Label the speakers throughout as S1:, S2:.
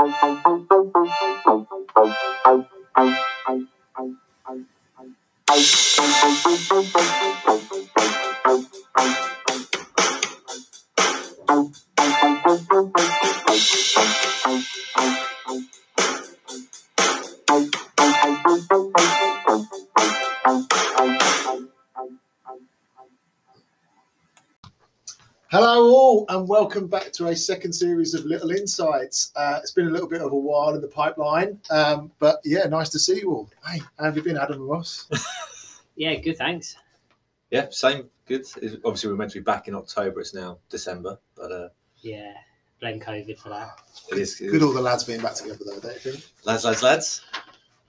S1: Hello, and welcome back to a second series of Little Insights. Uh, it's been a little bit of a while in the pipeline, um, but yeah, nice to see you all. Hey, how have you been, Adam and Ross?
S2: Yeah, good. Thanks.
S3: Yeah, same. Good. It's- Obviously, we're meant to be back in October. It's now December, but uh,
S2: Yeah, blame COVID for that.
S3: it is it
S1: Good,
S3: is-
S1: all the lads being back together, though, don't you think?
S3: lads, lads, lads.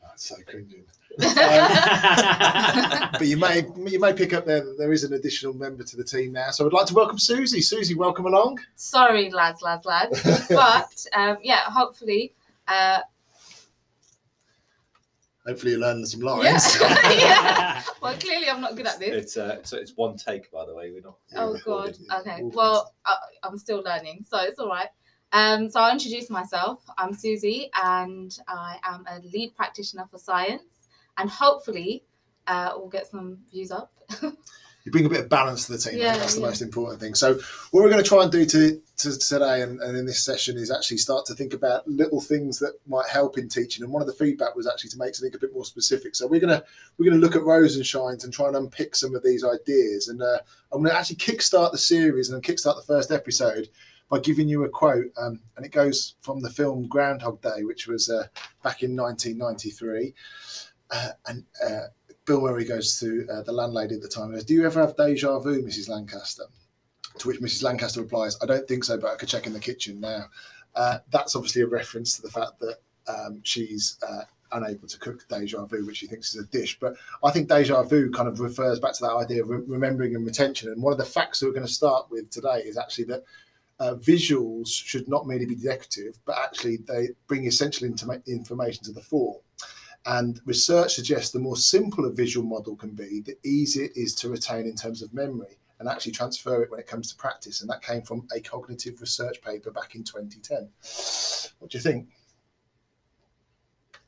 S1: That's so cringing. Um, but you may you may pick up there that there is an additional member to the team now. So I'd like to welcome Susie. Susie, welcome along.
S4: Sorry, lads, lads, lads. But um, yeah, hopefully, uh,
S1: Hopefully, you learn some
S4: yeah.
S1: lines.
S4: yeah. Well, clearly, I'm not good at this.
S3: It's uh, so it's one take, by the way. We're not.
S4: Oh
S3: recorded.
S4: God. Okay.
S1: All
S4: Well, I, I'm still learning, so it's all right. Um, so I'll introduce myself. I'm Susie, and I am a lead practitioner for science, and hopefully, uh, we'll get some views up.
S1: you bring a bit of balance to the team.
S4: Yeah,
S1: that's the
S4: yeah.
S1: most important thing. So, what we're going to try and do to, to today and, and in this session is actually start to think about little things that might help in teaching. And one of the feedback was actually to make something a bit more specific. So, we're going to we're going to look at Rosenshine's and try and unpick some of these ideas. And uh, I'm going to actually kickstart the series and kickstart the first episode by giving you a quote. Um, and it goes from the film Groundhog Day, which was uh, back in 1993. Uh, and uh, Bill Murray goes to uh, the landlady at the time and goes, Do you ever have deja vu, Mrs. Lancaster? To which Mrs. Lancaster replies, I don't think so, but I could check in the kitchen now. Uh, that's obviously a reference to the fact that um, she's uh, unable to cook deja vu, which she thinks is a dish. But I think deja vu kind of refers back to that idea of re- remembering and retention. And one of the facts that we're going to start with today is actually that uh, visuals should not merely be decorative, but actually they bring essential information to the fore. And research suggests the more simple a visual model can be, the easier it is to retain in terms of memory and actually transfer it when it comes to practice. And that came from a cognitive research paper back in 2010. What do you think?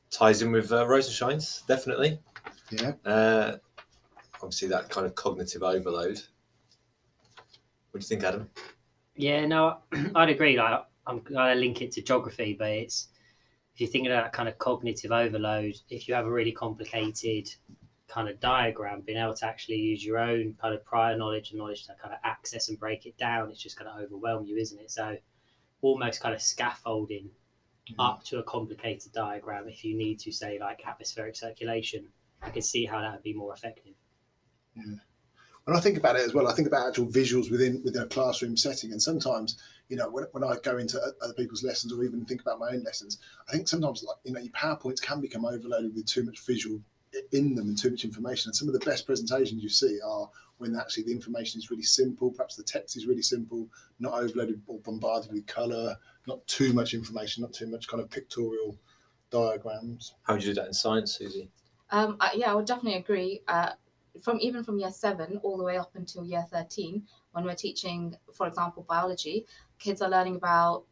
S3: Ties in with uh, Rosenshine's, definitely.
S1: Yeah.
S3: Uh, obviously, that kind of cognitive overload. What do you think, Adam?
S2: Yeah, no, I'd agree. Like, I'm gonna link it to geography, but it's if you think that kind of cognitive overload, if you have a really complicated kind of diagram, being able to actually use your own kind of prior knowledge and knowledge to kind of access and break it down, it's just going to overwhelm you, isn't it? So, almost kind of scaffolding mm-hmm. up to a complicated diagram if you need to say like atmospheric circulation, I can see how that would be more effective.
S1: When I think about it as well, I think about actual visuals within within a classroom setting. And sometimes, you know, when, when I go into other people's lessons or even think about my own lessons, I think sometimes, like, you know, your PowerPoints can become overloaded with too much visual in them and too much information. And some of the best presentations you see are when actually the information is really simple, perhaps the text is really simple, not overloaded or bombarded with colour, not too much information, not too much kind of pictorial diagrams.
S3: How would you do that in science, Susie?
S4: Um, I, yeah, I would definitely agree. Uh, from even from year seven all the way up until year 13, when we're teaching, for example, biology, kids are learning about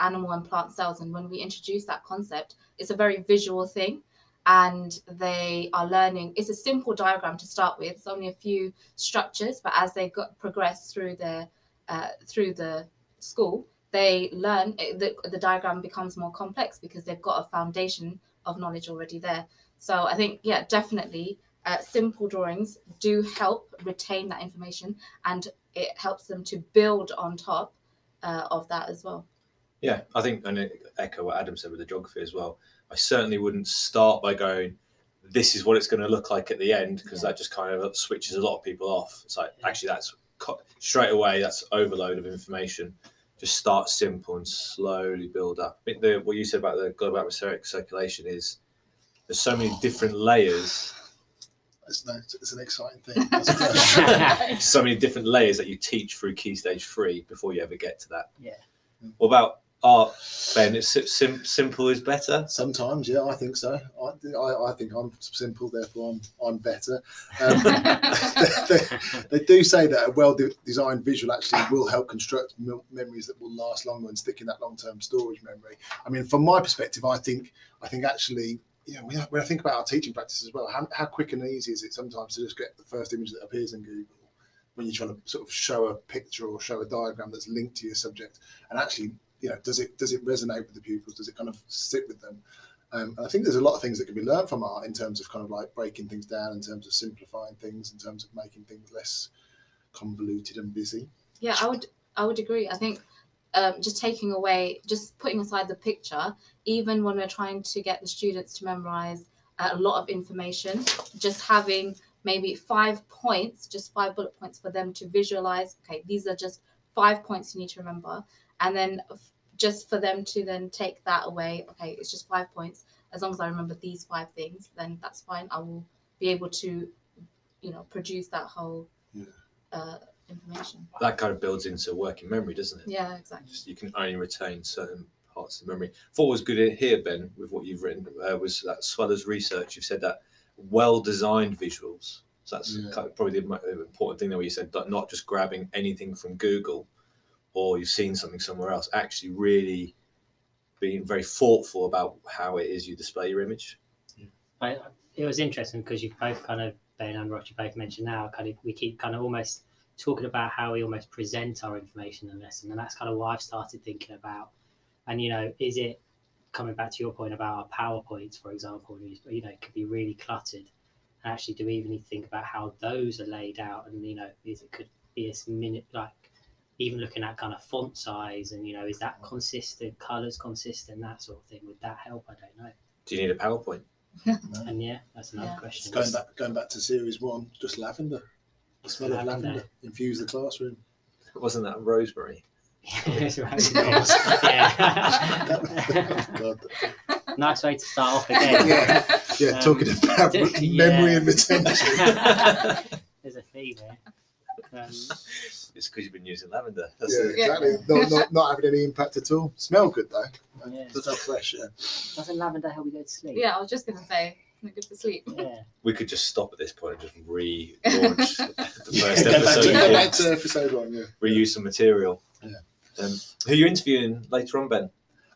S4: animal and plant cells. And when we introduce that concept, it's a very visual thing. And they are learning, it's a simple diagram to start with. It's only a few structures, but as they got, progress through their uh, through the school, they learn eh, the, the diagram becomes more complex because they've got a foundation of knowledge already there. So I think, yeah, definitely, uh, simple drawings do help retain that information, and it helps them to build on top uh, of that as well.
S3: Yeah, I think, and echo what Adam said with the geography as well. I certainly wouldn't start by going, this is what it's going to look like at the end, because
S4: Yeah.
S3: that just kind of switches a lot of people off. It's like,
S2: Yeah.
S3: actually, that's straight away, that's overload of information. Just start simple and slowly build up. The, what you said about the global atmospheric circulation is there's so many different layers,
S1: It's, no, it's an exciting thing.
S3: So many different layers that you teach through key stage three before you ever get to that.
S2: Yeah.
S3: What about art, Ben, it's sim- sim- simple is better.
S1: Sometimes, yeah, I think so. I, I, I think I'm simple, therefore I'm I'm better. Um, they, they do say that a well-designed visual actually will help construct mem- memories that will last longer and stick in that long-term storage memory. I mean, from my perspective, I think I think actually, you know, when I, think about our teaching practice as well, how, how quick and easy is it sometimes to just get the first image that appears in Google when you're trying to sort of show a picture or show a diagram that's linked to your subject, and actually, you know, does it does it resonate with the pupils? Does it kind of sit with them? Um, and I think there's a lot of things that can be learned from art in terms of kind of like breaking things down, in terms of simplifying things, in terms of making things less convoluted and busy.
S4: Yeah, I would I would agree. I think um, just taking away, just putting aside the picture, even when we're trying to get the students to memorize uh, a lot of information, just having maybe five points, just five bullet points for them to visualize. Okay, these are just five points you need to remember, and then just for them to then take that away. Okay, it's just five points. As long as I remember these five things, then that's fine. I will be able to, you know, produce that whole
S1: Yeah.
S4: uh, information.
S3: That kind of builds into working memory, doesn't it?
S4: Yeah, exactly.
S3: Just, you can only retain certain parts of memory. What was good here, Ben, with what you've written, uh, was that as well as research, you've said that well-designed visuals. So that's
S1: Yeah.
S3: kind of probably the important thing that you said, that not just grabbing anything from Google or you've seen something somewhere else. Actually, really being very thoughtful about how it is you display your image.
S2: I, it was interesting because you both kind of Ben and Roger both mentioned now kind of we keep kind of almost talking about how we almost present our information in the lesson, and that's kind of why I've started thinking about. And you know, is it coming back to your point about our powerpoints, for example? You, you know, it could be really cluttered. And actually, do we even need to think about how those are laid out? And you know, is it could be a minute like even looking at kind of font size and you know, is that consistent, colors consistent, that sort of thing? Would that help? I don't know.
S3: Do you need a PowerPoint?
S2: And yeah, that's another
S4: Yeah.
S2: question.
S1: Going back going back to series one, just lavender. The smell of
S2: Lavender.
S1: lavender infuse the classroom.
S3: Wasn't that rosemary?
S2: Yes, right.
S1: That-
S2: yeah.
S1: God.
S2: nice way to start off again.
S1: Yeah, yeah.
S2: Um,
S1: talking about
S2: yeah.
S1: memory and retention.
S2: There's a theme here. Um,
S3: It's because you've been using lavender. That's
S1: Yeah,
S3: it.
S1: exactly. Not, not, not having any impact at all. Smell good though.
S2: yeah.
S1: Does that fresh? Yeah.
S2: Doesn't lavender help you go to sleep?
S4: Yeah, I was just gonna say, good for sleep?
S2: Yeah.
S3: We could just stop at this point and just relaunch the first
S1: go, back to,
S3: episode.
S1: go
S3: yeah.
S1: back to episode one. Yeah.
S3: reuse some material.
S1: Yeah.
S3: Um, who are you interviewing later on, Ben?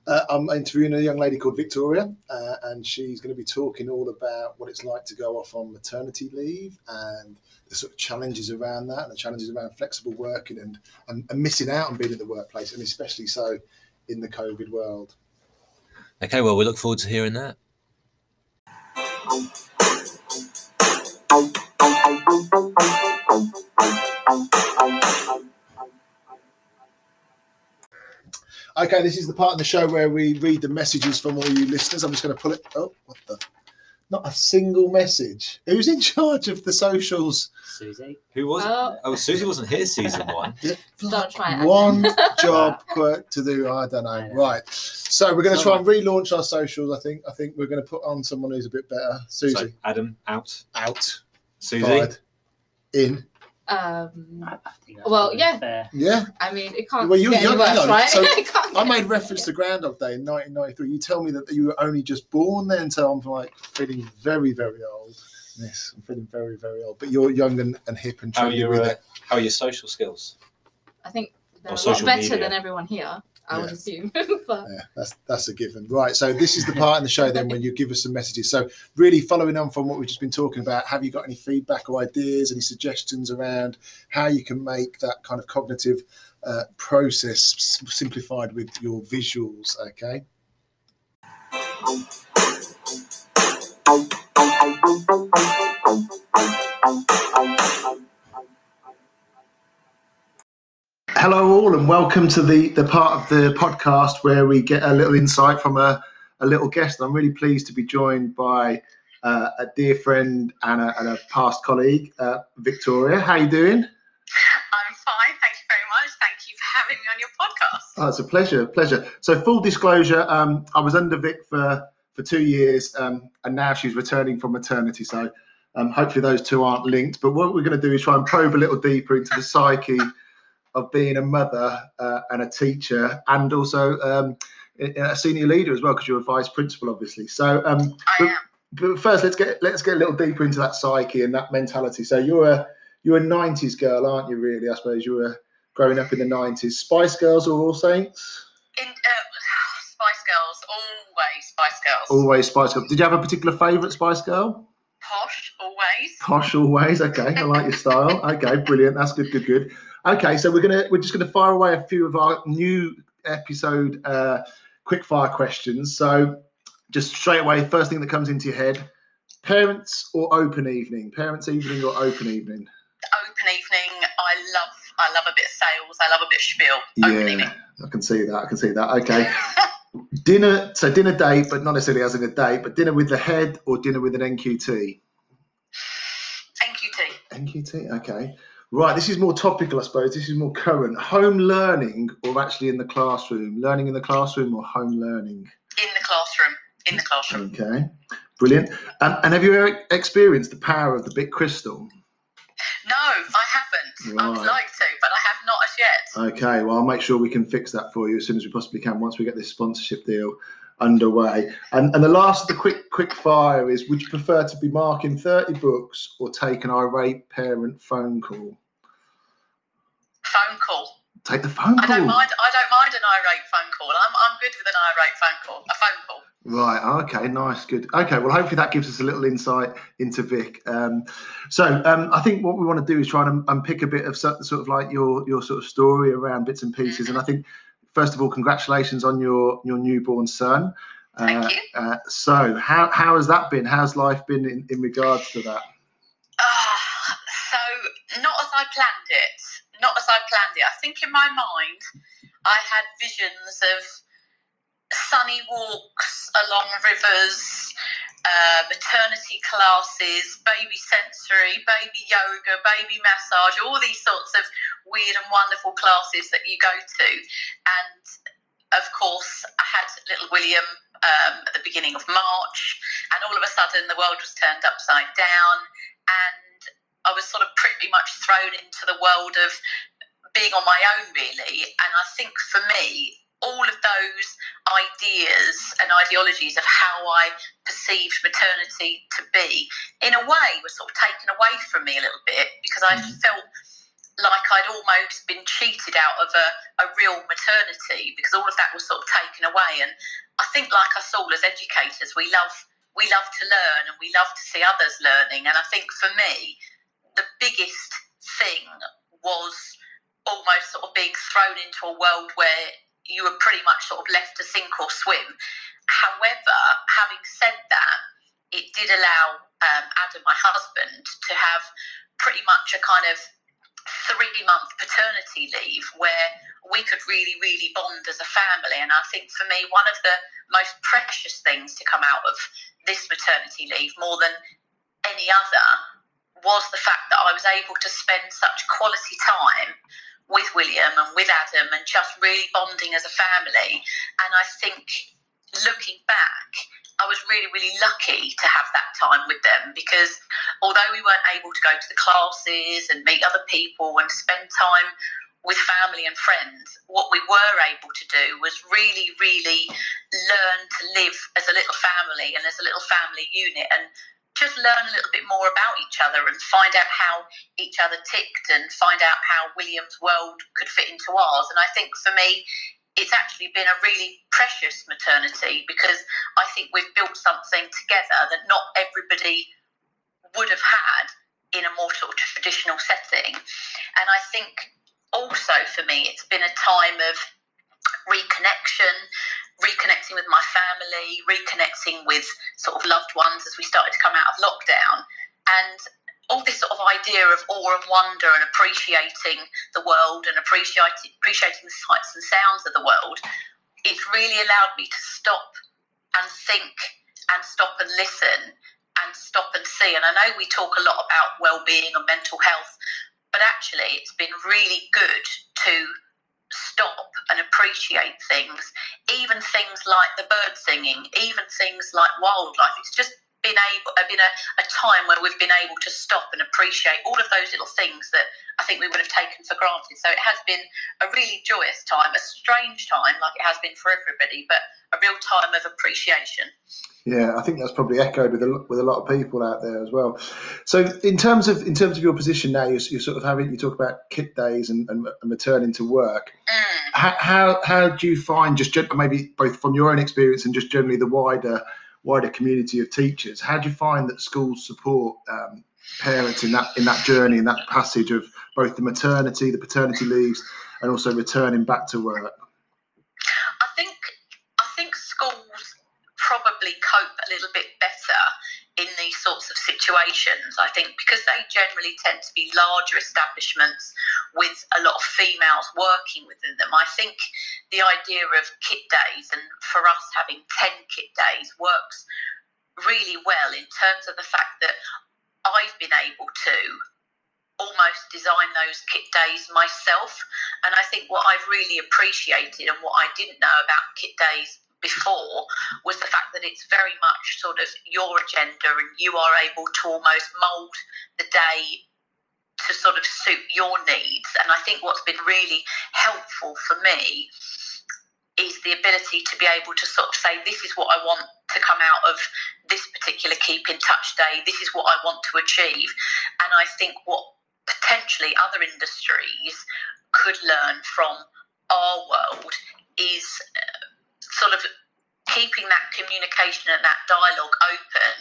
S1: Uh, I'm interviewing a young lady called Victoria, uh, and she's going to be talking all about what it's like to go off on maternity leave and the sort of challenges around that, and the challenges around flexible working and, and, and missing out on being in the workplace, and especially so in the COVID world.
S3: Okay, well, we look forward to hearing that.
S1: Okay, this is the part of the show where we read the messages from all you listeners. I'm just going to pull it. Oh, what the? Not a single message. Who's in charge of the socials?
S2: Susie.
S3: Who was?
S4: Oh.
S3: Oh, Susie wasn't here season one.
S4: Don't try it.
S1: One job quirk to do. I don't know.
S2: I know.
S1: Right. So we're going to try and relaunch our socials. I think. I think we're going to put on someone who's a bit better. Susie
S3: So Adam out.
S1: out.
S3: Susie.
S1: Fired. In.
S4: Um,
S2: I, I think
S4: Well, yeah.
S2: Fair.
S1: Yeah.
S4: I mean, it can't
S1: Well, you-
S4: get
S1: you-
S4: any
S1: hang
S4: worse, right?
S1: So, I made reference to Groundhog Day in 1993. You tell me that you were only just born then, so I'm like feeling very, very old. Yes, I'm feeling very, very old. But you're young and, and hip and
S3: How are
S1: trendy
S3: your
S1: with
S3: uh,
S1: it.
S3: how are your social skills?
S4: I think they're
S3: Or
S4: a lot better
S3: media.
S4: than everyone here. I would assume. but
S1: Yeah, that's that's a given. Right. So this is the part in the show then when you give us some messages. So really following on from what we've just been talking about, have you got any feedback or ideas, any suggestions around how you can make that kind of cognitive uh, process simplified with your visuals? Okay. Hello, all, and welcome to the, the part of the podcast where we get a little insight from a, a little guest. I'm really pleased to be joined by uh, a dear friend and a, and a past colleague, uh, Victoria. How are you doing?
S5: I'm fine, thank you very much. Thank you for having me on your podcast.
S1: Oh, it's a pleasure, pleasure. So, full disclosure, um, I was under Vic for for two years, um, and now she's returning from maternity. So, um, hopefully, those two aren't linked. But what we're going to do is try and probe a little deeper into the psyche of being a mother uh, and a teacher, and also um, a senior leader as well, because you're a vice principal, obviously. So, um,
S5: I am.
S1: but first, let's get let's get a little deeper into that psyche and that mentality. So, you're a you're a '90s girl, aren't you? Really, I suppose you were growing up in the '90s. Spice Girls or All Saints?
S5: In, uh, Spice Girls, always Spice Girls.
S1: Always Spice Girls. Did you have a particular favourite Spice Girl?
S5: Posh, always.
S1: Posh always. Okay, I like your style. Okay, brilliant. That's good, good, good. Okay, so we're gonna we're just gonna fire away a few of our new episode uh, quick fire questions. So just straight away, first thing that comes into your head: parents or open evening? Parents evening or open evening?
S5: Open evening. I love. I love a bit of sales. I love a bit of spiel. Open evening.
S1: Yeah, I can see that. I can see that. Okay. dinner. So dinner date, but not necessarily as in a date, but dinner with the head or dinner with an NQT.
S5: NQT.
S1: NQT. Okay. Right. This is more topical, I suppose. This is more current. Home learning or actually in the classroom? Learning in the classroom or home learning?
S5: In the classroom. In the classroom.
S1: Okay. Brilliant. And, and have you ever experienced the power of the big crystal?
S5: No, I haven't. I would like to, but I have not as yet.
S1: Okay, well, I'll make sure we can fix that for you as soon as we possibly can once we get this sponsorship deal underway. And and the last of the quick quick fire is: Would you prefer to be marking thirty books or take an irate parent phone call?
S5: Phone call.
S1: Take the phone call.
S5: I don't mind. I don't mind an irate phone call. I'm, I'm good with an irate phone call. A phone call.
S1: Right. Okay. Nice. Good. Okay. Well, hopefully that gives us a little insight into Vic. Um, so um, I think what we want to do is try and unpick a bit of sort of like your your sort of story around bits and pieces. And I think first of all, congratulations on your your newborn son.
S5: Thank
S1: Uh,
S5: you.
S1: Uh, so how how has that been? How's life been in, in regards to that?
S5: Ah, so not as I planned it. Not as I planned it. I think in my mind, I had visions of sunny walks along rivers, uh, maternity classes, baby sensory, baby yoga, baby massage, all these sorts of weird and wonderful classes that you go to. And of course, I had little William um, at the beginning of March, and all of a sudden the world was turned upside down, and I was sort of pretty much thrown into the world of being on my own, really. And I think for me, all of those ideas and ideologies of how I perceived maternity to be, in a way, were sort of taken away from me a little bit because I mm. felt like I'd almost been cheated out of a, a real maternity because all of that was sort of taken away. And I think, like us all as educators, we love we love to learn and we love to see others learning. And I think for me, the biggest thing was almost sort of being thrown into a world where you were pretty much sort of left to sink or swim. However, having said that, it did allow um, Adam, my husband, to have pretty much a kind of three month paternity leave where we could really, really bond as a family. And I think for me, one of the most precious things to come out of this maternity leave, more than any other, was the fact that I was able to spend such quality time with William and with Adam and just really bonding as a family. And I think looking back, I was really, really lucky to have that time with them because although we weren't able to go to the classes and meet other people and spend time with family and friends, what we were able to do was really, really learn to live as a little family and as a little family unit and just learn a little bit more about each other and find out how each other ticked and find out how William's world could fit into ours. And I think for me, it's actually been a really precious maternity because I think we've built something together that not everybody would have had in a more sort of traditional setting. And I think also for me, it's been a time of reconnection, reconnecting with my family, reconnecting with sort of loved ones as we started to come out of lockdown. And all this sort of idea of awe and wonder and appreciating the world and appreciating appreciating the sights and sounds of the world, it's really allowed me to stop and think and stop and listen and stop and see. And I know we talk a lot about well-being and mental health, but actually it's been really good to stop and appreciate things, even things like the bird singing, even things like wildlife. It's just been able, uh, been a, a time where we've been able to stop and appreciate all of those little things that I think we would have taken for granted. So it has been a really joyous time, a strange time, like it has been for everybody, but a real time of appreciation.
S1: Yeah, I think that's probably echoed with a, with a lot of people out there as well. So, in terms of in terms of your position now, you're, you're sort of having you talk about kit days and, and, and returning to work.
S5: Mm.
S1: How, how how do you find just maybe both from your own experience and just generally the wider wider community of teachers? How do you find that schools support um, parents in that in that journey in that passage of both the maternity, the paternity leaves, and also returning back to work?
S5: I think I think schools probably cope a little bit better in these sorts of situations. I think because they generally tend to be larger establishments with a lot of females working within them. I think the idea of kit days and for us having 10 kit days works really well in terms of the fact that I've been able to almost design those kit days myself. And I think what I've really appreciated and what I didn't know about kit days before was the fact that it's very much sort of your agenda and you are able to almost mold the day to sort of suit your needs. And I think what's been really helpful for me is the ability to be able to sort of say, this is what I want to come out of this particular keep in touch day, this is what I want to achieve. And I think what potentially other industries could learn from our world is uh, sort of keeping that communication and that dialogue open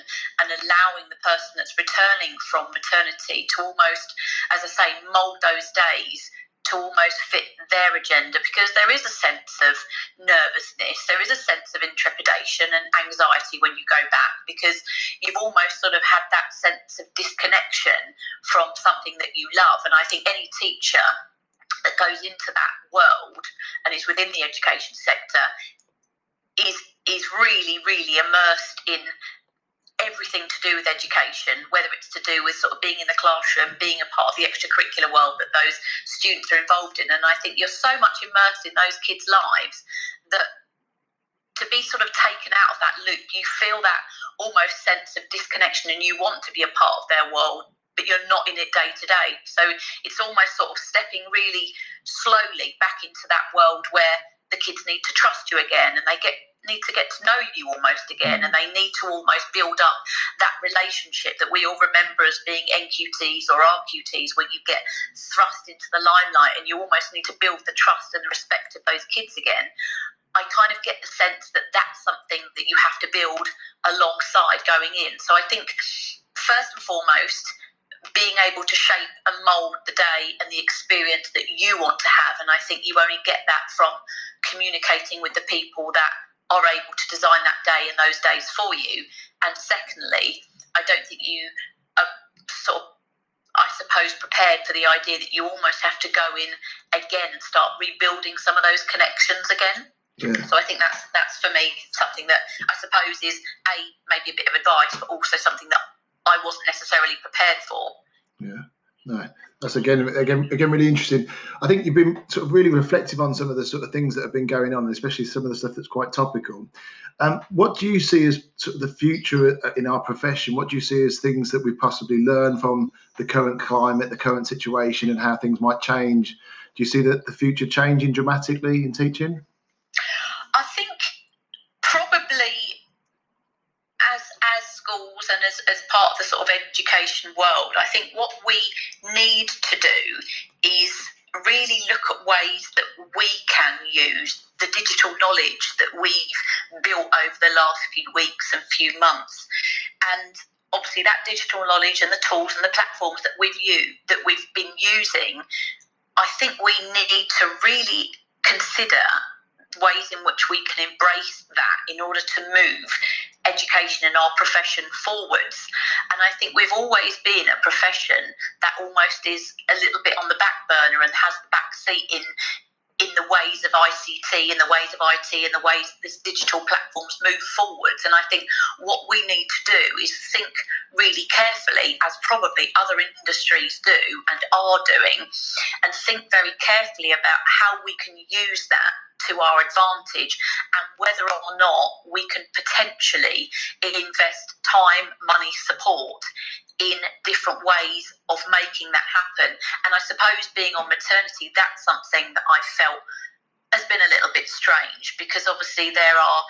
S5: and allowing the person that's returning from maternity to almost, as I say, mould those days to almost fit their agenda because there is a sense of nervousness, there is a sense of intrepidation and anxiety when you go back because you've almost sort of had that sense of disconnection from something that you love. And I think any teacher that goes into that world and is within the education sector is is really really immersed in everything to do with education, whether it's to do with sort of being in the classroom, being a part of the extracurricular world that those students are involved in. And I think you're so much immersed in those kids' lives that to be sort of taken out of that loop, you feel that almost sense of disconnection and you want to be a part of their world, but you're not in it day to day. So it's almost sort of stepping really slowly back into that world where the kids need to trust you again and they get need to get to know you almost again mm. and they need to almost build up that relationship that we all remember as being NQTs or RQTs where you get thrust into the limelight and you almost need to build the trust and the respect of those kids again. I kind of get the sense that that's something that you have to build alongside going in. So I think first and foremost, being able to shape and mold the day and the experience that you want to have. And I think you only get that from communicating with the people that are able to design that day and those days for you. And secondly, I don't think you are sort of, I suppose, prepared for the idea that you almost have to go in again and start rebuilding some of those connections again.
S1: Yeah.
S5: So I think that's that's for me something that I suppose is a maybe a bit of advice, but also something that I wasn't necessarily prepared for.
S1: Yeah, no, that's again, again, again, really interesting. I think you've been sort of really reflective on some of the sort of things that have been going on, especially some of the stuff that's quite topical. Um, what do you see as sort of the future in our profession? What do you see as things that we possibly learn from the current climate, the current situation, and how things might change? Do you see that the future changing dramatically in teaching?
S5: I think probably as as schools and as, as part of the sort of education world, I think what we need to do is really look at ways that we can use the digital knowledge that we've built over the last few weeks and few months. And obviously that digital knowledge and the tools and the platforms that we've used that we've been using, I think we need to really consider ways in which we can embrace that in order to move education and our profession forwards. And I think we've always been a profession that almost is a little bit on the back burner and has the back seat in in the ways of ICT, in the ways of IT, in the ways this digital platforms move forwards. And I think what we need to do is think really carefully, as probably other industries do and are doing, and think very carefully about how we can use that to our advantage and whether or not we can potentially invest time, money, support in different ways of making that happen. And I suppose being on maternity, that's something that I felt has been a little bit strange because obviously there are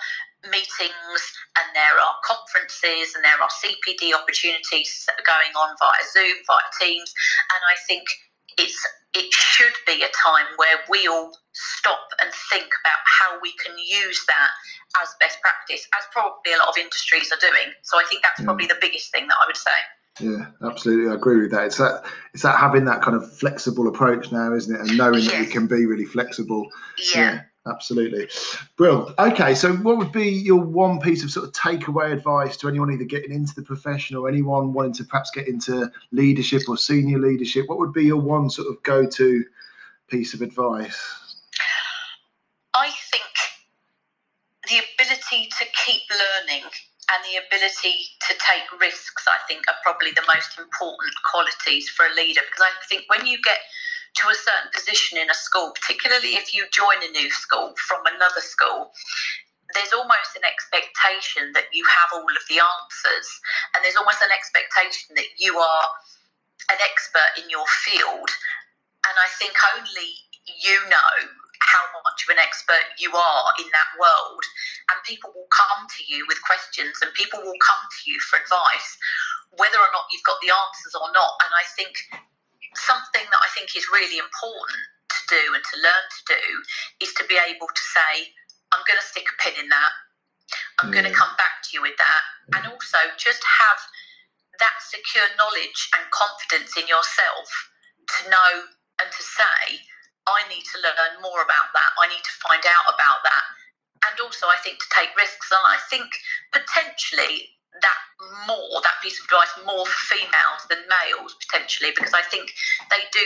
S5: meetings and there are conferences and there are CPD opportunities that are going on via Zoom, via Teams, and I think it's it should be a time where we all stop and think about how we can use that as best practice, as probably a lot of industries are doing. So I think that's probably mm. the biggest thing that I would say.
S1: Yeah, absolutely. I agree with that. It's that it's that having that kind of flexible approach now, isn't it? And knowing that we can be really flexible.
S5: Yeah.
S1: Absolutely. Brilliant. Okay, so what would be your one piece of sort of takeaway advice to anyone either getting into the profession or anyone wanting to perhaps get into leadership or senior leadership? What would be your one sort of go-to piece of advice?
S5: I think the ability to keep learning and the ability to take risks, I think, are probably the most important qualities for a leader. Because I think when you get to a certain position in a school, particularly if you join a new school from another school, there's almost an expectation that you have all of the answers, and there's almost an expectation that you are an expert in your field. And I think only you know how much of an expert you are in that world, and people will come to you with questions, and people will come to you for advice, whether or not you've got the answers or not. And I think something that I think is really important to do and to learn to do is to be able to say, I'm going to stick a pin in that. I'm going to
S1: mm.
S5: come back to you with that. And also just have that secure knowledge and confidence in yourself to know and to say, I need to learn more about that. I need to find out about that. And also, I think to take risks. And I think potentially that more, that piece of advice, more for females than males, potentially, because I think they do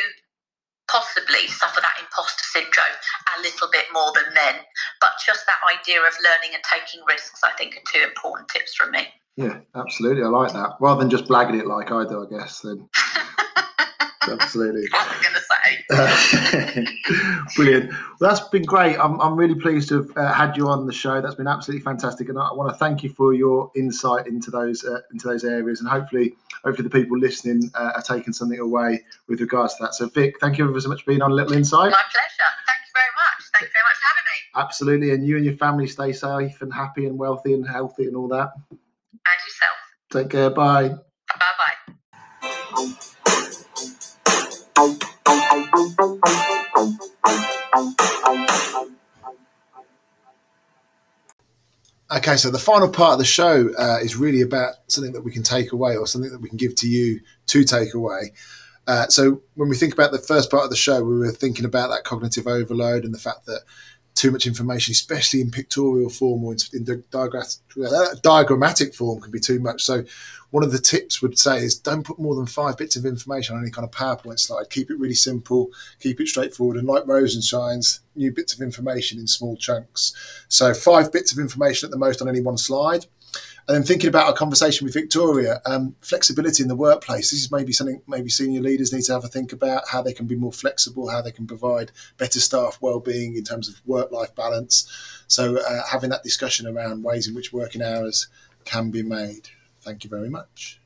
S5: possibly suffer that imposter syndrome a little bit more than men. But just that idea of learning and taking risks, I think, are two important tips from me.
S1: Yeah, absolutely. I like that. Rather than just blagging it like I do, I guess. Then absolutely.
S5: What was I going to say?
S1: Brilliant. Well, that's been great. I'm, I'm really pleased to have uh, had you on the show. That's been absolutely fantastic, and I want to thank you for your insight into those uh, into those areas. And hopefully, hopefully the people listening uh, are taking something away with regards to that. So, Vic, thank you ever so much for being on Little Insight.
S5: My pleasure. Thank you very much. Thank you very much for having me.
S1: Absolutely, and you and your family stay safe and happy and wealthy and healthy and all that.
S5: And yourself.
S1: Take care. Bye.
S5: Bye bye.
S1: Okay, so the final part of the show uh, is really about something that we can take away or something that we can give to you to take away. Uh, so when we think about the first part of the show, we were thinking about that cognitive overload and the fact that too much information, especially in pictorial form or in, in uh, diagrammatic form, can be too much. So one of the tips would say is don't put more than five bits of information on any kind of PowerPoint slide. Keep it really simple, keep it straightforward, and like and Shines, new bits of information in small chunks. So five bits of information at the most on any one slide. And then thinking about our conversation with Victoria, um, flexibility in the workplace. This is maybe something maybe senior leaders need to have a think about how they can be more flexible, how they can provide better staff well-being in terms of work-life balance. So uh, having that discussion around ways in which working hours can be made. Thank you very much.